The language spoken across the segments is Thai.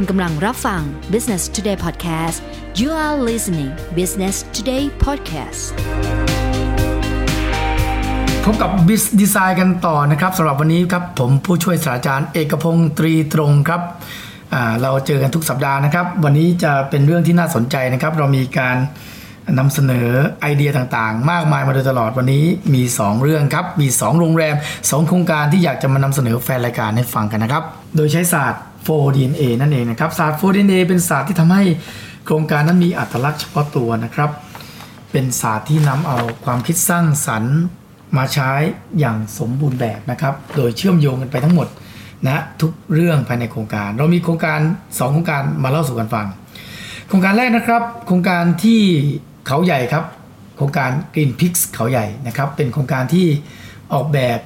คุณกำลังรับฟัง Business Today Podcast you are listening Business Today Podcast พบกับ Biz Design กันต่อนะครับสำหรับวันนี้ครับผมผู้ช่วยศาสตราจารย์เอกพงศ์ตรีตรงครับเราเจอกันทุกสัปดาห์นะครับ วันนี้จะเป็นเรื่องที่น่าสนใจนะครับ เรามีการนำเสนอไอเดียต่างๆ มากมายมาโดยตลอดวันนี้มี 2 เรื่องครับ มี 2 โรงแรม 2 โครงการที่อยากจะมานำเสนอแฟนรายการให้ฟังกันนะครับ โดยใช้ศาสตร์ 4DNA นั่นเองนะครับศาสตร์ 4DNA เป็นศาสตร์ที่ทำให้โครงการนั้นมีอัตลักษณ์เฉพาะตัวนะครับ เป็นศาสตร์ที่นำเอาความคิดสร้างสรรค์มาใช้อย่างสมบูรณ์แบบนะครับ โดยเชื่อมโยงกันไปทั้งหมดนะทุกเรื่องภายในโครงการ เรามีโครงการ 2 โครงการมาเล่าสู่กันฟัง โครงการแรกนะครับ โครงการที่เขาใหญ่ครับ โครงการ Green p i x เขาใหญ่นะครับ เป็นโครงการที่ออกแบบ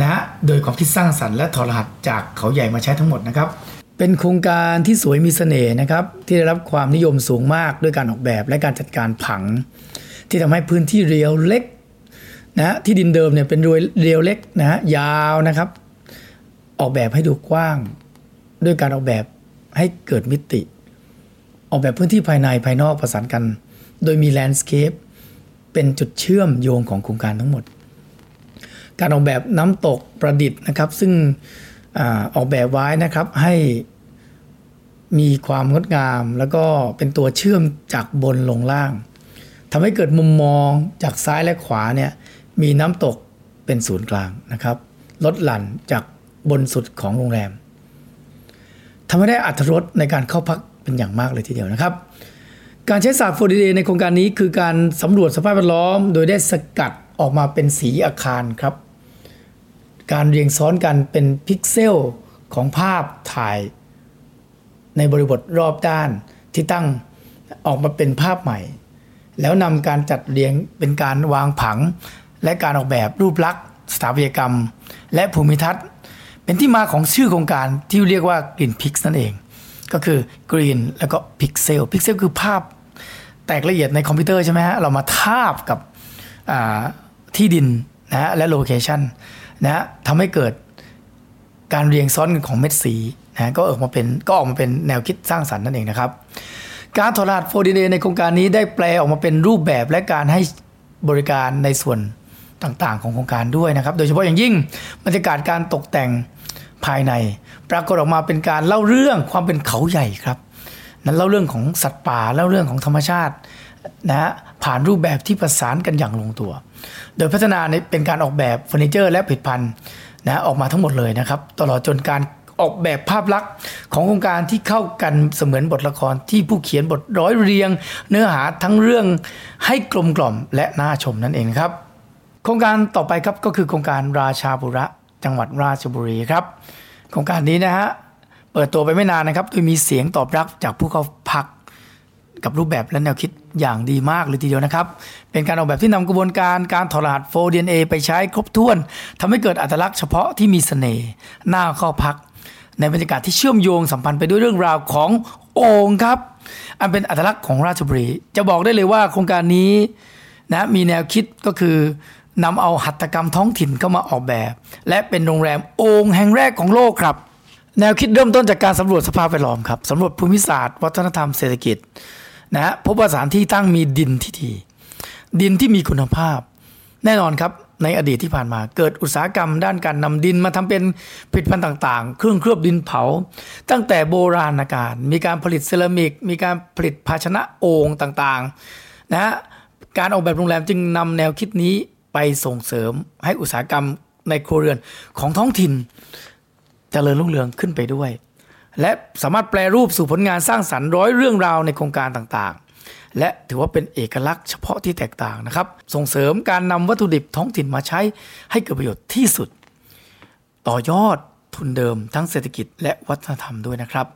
นะฮะโดยความคิดสร้างสรรค์และถอดรหัสจากเขาใหญ่มาใช้ทั้งหมดนะครับ เป็นโครงการที่สวยมีเสน่ห์นะครับ ที่ได้รับความนิยมสูงมากด้วยการออกแบบและการจัดการผัง ที่ทำให้พื้นที่เรียวเล็กนะที่ดินเดิมเนี่ยเป็นรวยเรียวเล็กนะฮะยาวนะครับ ออกแบบให้ดูกว้าง ด้วยการออกแบบให้เกิดมิติ ออกแบบพื้นที่ภายในภายนอกประสานกัน โดยมี landscape เป็นจุดเชื่อมโยงของโครงการทั้งหมด การออกแบบน้ำตกประดิษฐ์นะครับ ซึ่ง ออกแบบไว้นะครับให้มีความงดงาม แล้วก็เป็นตัวเชื่อมจากบนลงล่างทำให้เกิดมุมมองจากซ้ายและขวาเนี่ยมีน้ำตกเป็นศูนย์กลางนะครับลดหลั่นจากบนสุดของโรงแรมทำให้ได้อัตรสในการเข้าพักเป็นอย่างมากเลยทีเดียวนะครับ การใช้ศาสตร์ 4D ในโครงการนี้คือการสำรวจสภาพแวดล้อม โดยได้สกัดออกมาเป็นสีอาคารครับ การเรียงซ้อนกันเป็นพิกเซลของภาพถ่าย ในบริบทรอบด้านที่ตั้งออกมาเป็นภาพใหม่ แล้วนำการจัดเรียงเป็นการวางผัง และการออกแบบรูปลักษณ์สถาปัตยกรรม และภูมิทัศน์ เป็นที่มาของชื่อโครงการที่เรียกว่า Green Pix นั่นเอง ก็คือ Green แล้วก็ Pixel Pixel คือภาพแตกละเอียดในคอมพิวเตอร์ใช่ไหมฮะเรามาทาบกับที่ดินนะฮะและโลเคชัน นะฮะทำให้เกิดการเรียงซ้อนของเม็ดสีนะก็ออกมาเป็นก็ออกมาเป็นแนวคิดสร้างสรรค์นั่นเองนะครับ การถอดรหัส 4D ในโครงการนี้ได้แปลออกมาเป็นรูปแบบและการให้บริการในส่วนต่างๆ ของโครงการด้วยนะครับ โดยเฉพาะอย่างยิ่งบรรยากาศการตกแต่งภายใน ปรากฏออกมาเป็นการเล่าเรื่องความเป็นเขาใหญ่ครับ นั้นเล่าเรื่องของสัตว์ป่าเล่าเรื่องของธรรมชาตินะผ่านรูปแบบที่ประสานกันอย่างลงตัว โดยพัฒนาในเป็นการออกแบบเฟอร์นิเจอร์และผลิตภัณฑ์นะออกมาทั้งหมดเลยนะครับ ตลอดจนการออกแบบภาพลักษณ์ของโครงการที่เข้ากันเสมือนบทละครที่ผู้เขียนบทร้อยเรียง เนื้อหาทั้งเรื่องให้กลมกล่อมและน่าชมนั่นเองครับ โครงการต่อไปครับก็คือโครงการราชาบุระจังหวัดราชบุรีครับ โครงการนี้นะฮะเปิดตัวไปไม่นานนะครับโดยมีเสียงตอบรับจากผู้เข้าพัก กับรูปแบบและแนวคิดอย่างดีมากเลยทีเดียวนะครับ เป็นการออกแบบที่นำกระบวนการการถอดรหัส 4DNA ไปใช้ครบถ้วนทำให้เกิดอัตลักษณ์เฉพาะที่มีเสน่ห์น่าเข้าพัก ในบรรยากาศที่เชื่อมโยงสัมพันธ์ไปด้วยเรื่องราวของโอ่งครับ อันเป็นอัตลักษณ์ของราชบุรี จะบอกได้เลยว่าโครงการนี้นะมีแนวคิดก็คือนำเอาหัตถกรรมท้องถิ่นเข้ามาออกแบบ และเป็นโรงแรมโอ่งแห่งแรกของโลกครับ แนวคิดเริ่มต้นจากการสำรวจสภาพแวดล้อมครับสำรวจภูมิศาสตร์ วัฒนธรรมเศรษฐกิจ นะฮะพบว่าสถานที่ตั้งมีดินที่ดีดินที่มีคุณภาพ แน่นอนครับในอดีตที่ผ่านมา เกิดอุตสาหกรรมด้านการนำดินมาทำเป็นผลิตภัณฑ์ต่างๆ เครื่องเคลือบดินเผา ตั้งแต่โบราณกาลมีการผลิตเซรามิก มีการผลิตภาชนะโอ่งต่างๆนะฮะการออกแบบโรงแรมจึงนำแนวคิดนี้ไปส่งเสริมให้อุตสาหกรรมในครัวเรือนของท้องถิ่นจเจริญรุ่งเรืองขึ้นไปด้วย และสามารถแปลรูปสู่ผลงานสร้างสรรค์ร้อยเรื่องราวในโครงการต่างๆ และถือว่าเป็นเอกลักษณ์เฉพาะที่แตกต่างนะครับ ส่งเสริมการนำวัตถุดิบท้องถิ่นมาใช้ให้เกิดประโยชน์ที่สุด ต่อยอดทุนเดิมทั้งเศรษฐกิจและวัฒนธรรมด้วยนะครับ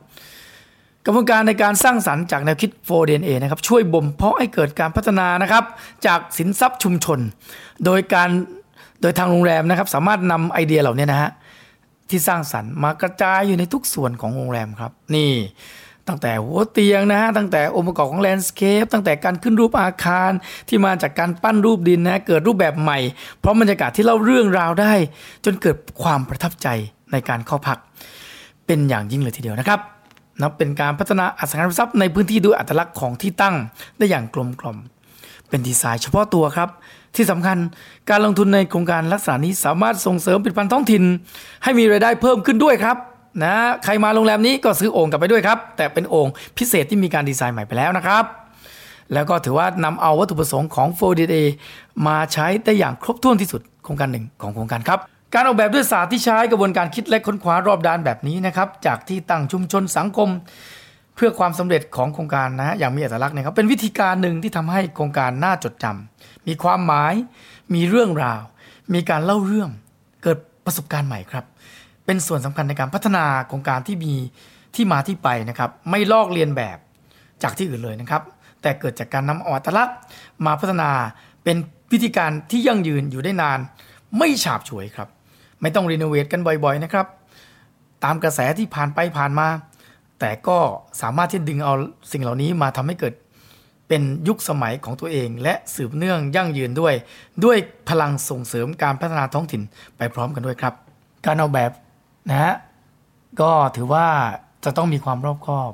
กระบวนการในการสร้างสรรค์จากแนวคิด 4DNA นะครับช่วยบ่มเพาะให้เกิดการพัฒนานะครับ จากสินทรัพย์ชุมชน โดยการโดยทางโรงแรมนะครับ สามารถนำไอเดียเหล่านี้นะฮะ ที่สร้างสรรค์มากระจายอยู่ในทุกส่วนของโรงแรมครับ นี่ตั้งแต่หัวเตียงนะฮะตั้งแต่องค์ประกอบของ landscape ตั้งแต่การขึ้นรูปอาคารที่มาจากการปั้นรูปดินนะเกิดรูปแบบใหม่ เพราะบรรยากาศที่เล่าเรื่องราวได้ จนเกิดความประทับใจในการเข้าพัก เป็นอย่างยิ่งเลยทีเดียวนะครับนะเป็นการพัฒนาอสังหาริมทรัพย์ในพื้นที่ด้วยอัตลักษณ์ของที่ตั้งได้อย่างกลมกล่อม เป็นดีไซน์เฉพาะตัวครับ ที่สำคัญการลงทุนในโครงการลักษณะนี้สามารถส่งเสริมผลิตภัณฑ์ท้องถิ่น ให้มีรายได้เพิ่มขึ้นด้วยครับนะใครมาโรงแรมนี้ก็ซื้อโอ่งกลับไปด้วยครับ แต่เป็นโอ่งพิเศษที่มีการดีไซน์ใหม่ไปแล้วนะครับ แล้วก็ถือว่านำเอาวัตถุประสงค์ของ 4DA มาใช้ได้อย่างครบถ้วนที่สุดโครงการหนึ่งของโครงการครับการออกแบบด้วยศาสตร์ที่ใช้กระบวนการคิดและค้นคว้ารอบด้านแบบนี้นะครับ จากที่ตั้งชุมชนสังคม เพื่อความสำเร็จของโครงการนะอย่างมีอัตลักษณ์นะครับเป็นวิธีการหนึ่งที่ทำให้โครงการน่าจดจำมีความหมาย มีเรื่องราว มีการเล่าเรื่อง เกิดประสบการณ์ใหม่ครับ เป็นส่วนสำคัญในการพัฒนาโครงการที่มีที่มาที่ไปนะครับ ไม่ลอกเลียนแบบจากที่อื่นเลยนะครับ แต่เกิดจากการนำเอาอัตลักษณ์มาพัฒนาเป็นวิธีการที่ยั่งยืนอยู่ได้นาน ไม่ฉาบฉวยครับ ไม่ต้องรีโนเวทกันบ่อยๆนะครับ ตามกระแสที่ผ่านไปผ่านมา แต่ก็สามารถที่ดึงเอาสิ่งเหล่านี้มาทำให้เกิดเป็นยุคสมัยของตัวเอง และสืบเนื่องยั่งยืนด้วย ด้วยพลังส่งเสริมการพัฒนาท้องถิ่นไปพร้อมกันด้วยครับ การออกแบบนะฮะก็ถือว่าจะต้องมีความรอบคอบ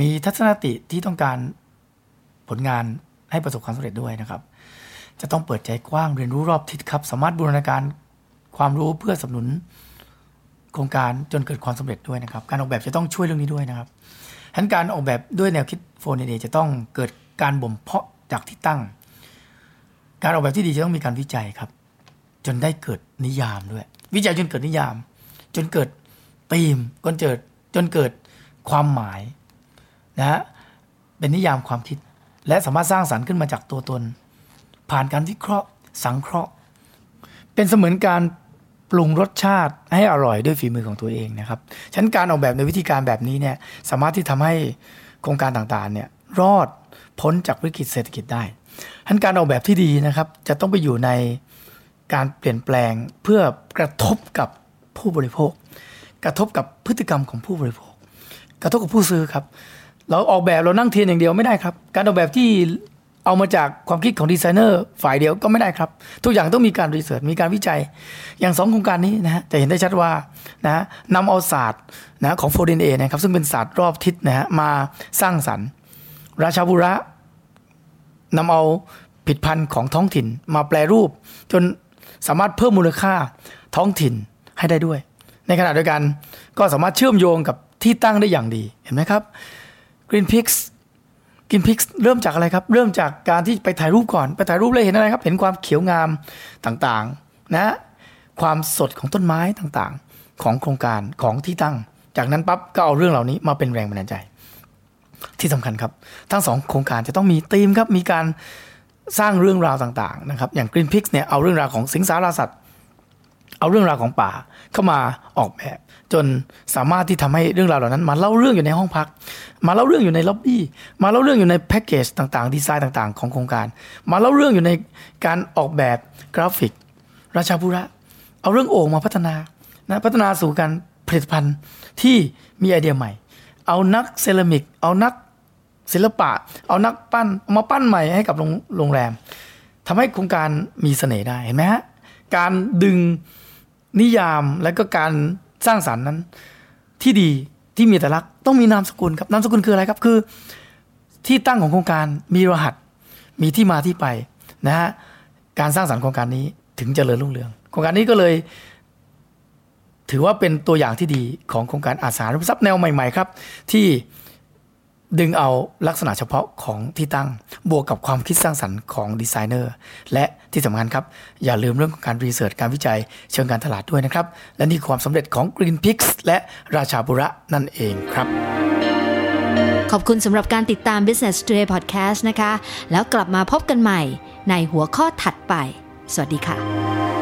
มีทัศนคติที่ต้องการผลงานให้ประสบความสำเร็จด้วยนะครับ จะต้องเปิดใจกว้างเรียนรู้รอบทิศครับ สามารถบูรณาการความรู้เพื่อสนับสนุน โครงการจนเกิดความสำเร็จด้วยนะครับ การออกแบบจะต้องช่วยเรื่องนี้ด้วยนะครับฉะนั้นการออกแบบด้วยแนวคิดโฟนเดจะต้องเกิดการบ่มเพาะจากที่ตั้ง การออกแบบที่ดีจะต้องมีการวิจัยครับ จนได้เกิดนิยามด้วย วิจัยจนเกิดนิยาม จนเกิดธีมจนเกิดจนเกิดความหมายนะฮะเป็นนิยามความคิด และสามารถสร้างสรรค์ขึ้นมาจากตัวตน ผ่านการวิเคราะห์สังเคราะห์ เป็นเสมือนการ ปรุงรสชาติให้อร่อยด้วยฝีมือของตัวเองนะครับฉะนั้นการออกแบบในวิธีการแบบนี้เนี่ยสามารถที่ทำให้โครงการต่างๆเนี่ยรอดพ้นจากวิกฤตเศรษฐกิจได้ฉะนั้นการออกแบบที่ดีนะครับ จะต้องไปอยู่ในการเปลี่ยนแปลงเพื่อกระทบกับผู้บริโภค กระทบกับพฤติกรรมของผู้บริโภค กระทบกับผู้ซื้อครับ เราออกแบบเรานั่งเทียนอย่างเดียวไม่ได้ครับ การออกแบบที่ เอามาจากความคิดของดีไซเนอร์ฝ่ายเดียวก็ไม่ได้ครับ ทุกอย่างต้องมีการ research มีการวิจัย อย่างสองโครงการนี้นะฮะจะเห็นได้ชัดว่านะนำเอาศาสตร์นะของ4DNA นะครับซึ่งเป็นศาสตร์รอบทิศนะฮะมาสร้างสรรค์ ราชาบุระนำเอาผลิตภัณฑ์ของท้องถิ่นมาแปรรูป จนสามารถเพิ่มมูลค่าท้องถิ่นให้ได้ด้วย ในขณะเดียวกันก็สามารถเชื่อมโยงกับที่ตั้งได้อย่างดีเห็นไหมครับ Green p i x กินพิกเริ่มจากอะไรครับ เริ่มจากการที่ไปถ่ายรูปก่อนไปถ่ายรูปเลยเห็นอะไรครับ เห็นความเขียวงามต่างๆ นะ ความสดของต้นไม้ต่างๆ ของโครงการของที่ตั้ง จากนั้นปั๊บก็เอาเรื่องเหล่านี้มาเป็นแรงบันดาลใจ ที่สำคัญครับ ทั้งสองโครงการจะต้องมีธีมครับมีการสร้างเรื่องราวต่างๆนะครับอย่าง Green p i x เนี่ยเอาเรื่องราวของสิงสารสัตว์เอาเรื่องราวของป่า เข้ามาออกแบบ จนสามารถที่ทำให้เรื่องราวเหล่านั้น มาเล่าเรื่องอยู่ในห้องพัก มาเล่าเรื่องอยู่ในล็อบบี้มาเล่าเรื่องอยู่ในแพ็กเกจต่างๆดีไซน์ต่างๆ ของโครงการ มาเล่าเรื่องอยู่ในการออกแบบกราฟิก ราชาบุระ เอาเรื่องโอ่งมาพัฒนานะพัฒนาสู่การผลิตภัณฑ์ที่มีไอเดียใหม่ เอานักเซรามิก เอานักศิลปะ เอานักปั้นเอามาปั้นใหม่ให้กับโรงแรมทำให้โครงการมีเสน่ห์ได้เห็นไหมฮะการดึง นิยามและก็การสร้างสารรค์นั้น ที่ดีที่มีแต่ลักษณ์ต้องมีนามสกุลครับนามสกุลคืออะไรครับคือ ที่ตั้งของโครงการมีรหัส มีที่มาที่ไปนะฮะการสร้างสรรค์โครงการนี้ถึงจเจริญรุ่งเรือง โครงการนี้ก็เลย ถือว่าเป็นตัวอย่างที่ดีของโครงการอาสาริมทรัพย์แนวใหม่ ๆ ครับ ที่ ดึงเอาลักษณะเฉพาะของที่ตั้ง บวกกับความคิดสร้างสรรค์ของดีไซเนอร์ และที่สำคัญครับ อย่าลืมเรื่องของการรีเสิร์ชการวิจัยเชิงการตลาดด้วยนะครับ และนี่ความสำเร็จของ Green p i x และราชาบุระนั่นเองครับ ขอบคุณสำหรับการติดตาม Business Today Podcast นะคะ แล้วกลับมาพบกันใหม่ในหัวข้อถัดไป สวัสดีค่ะ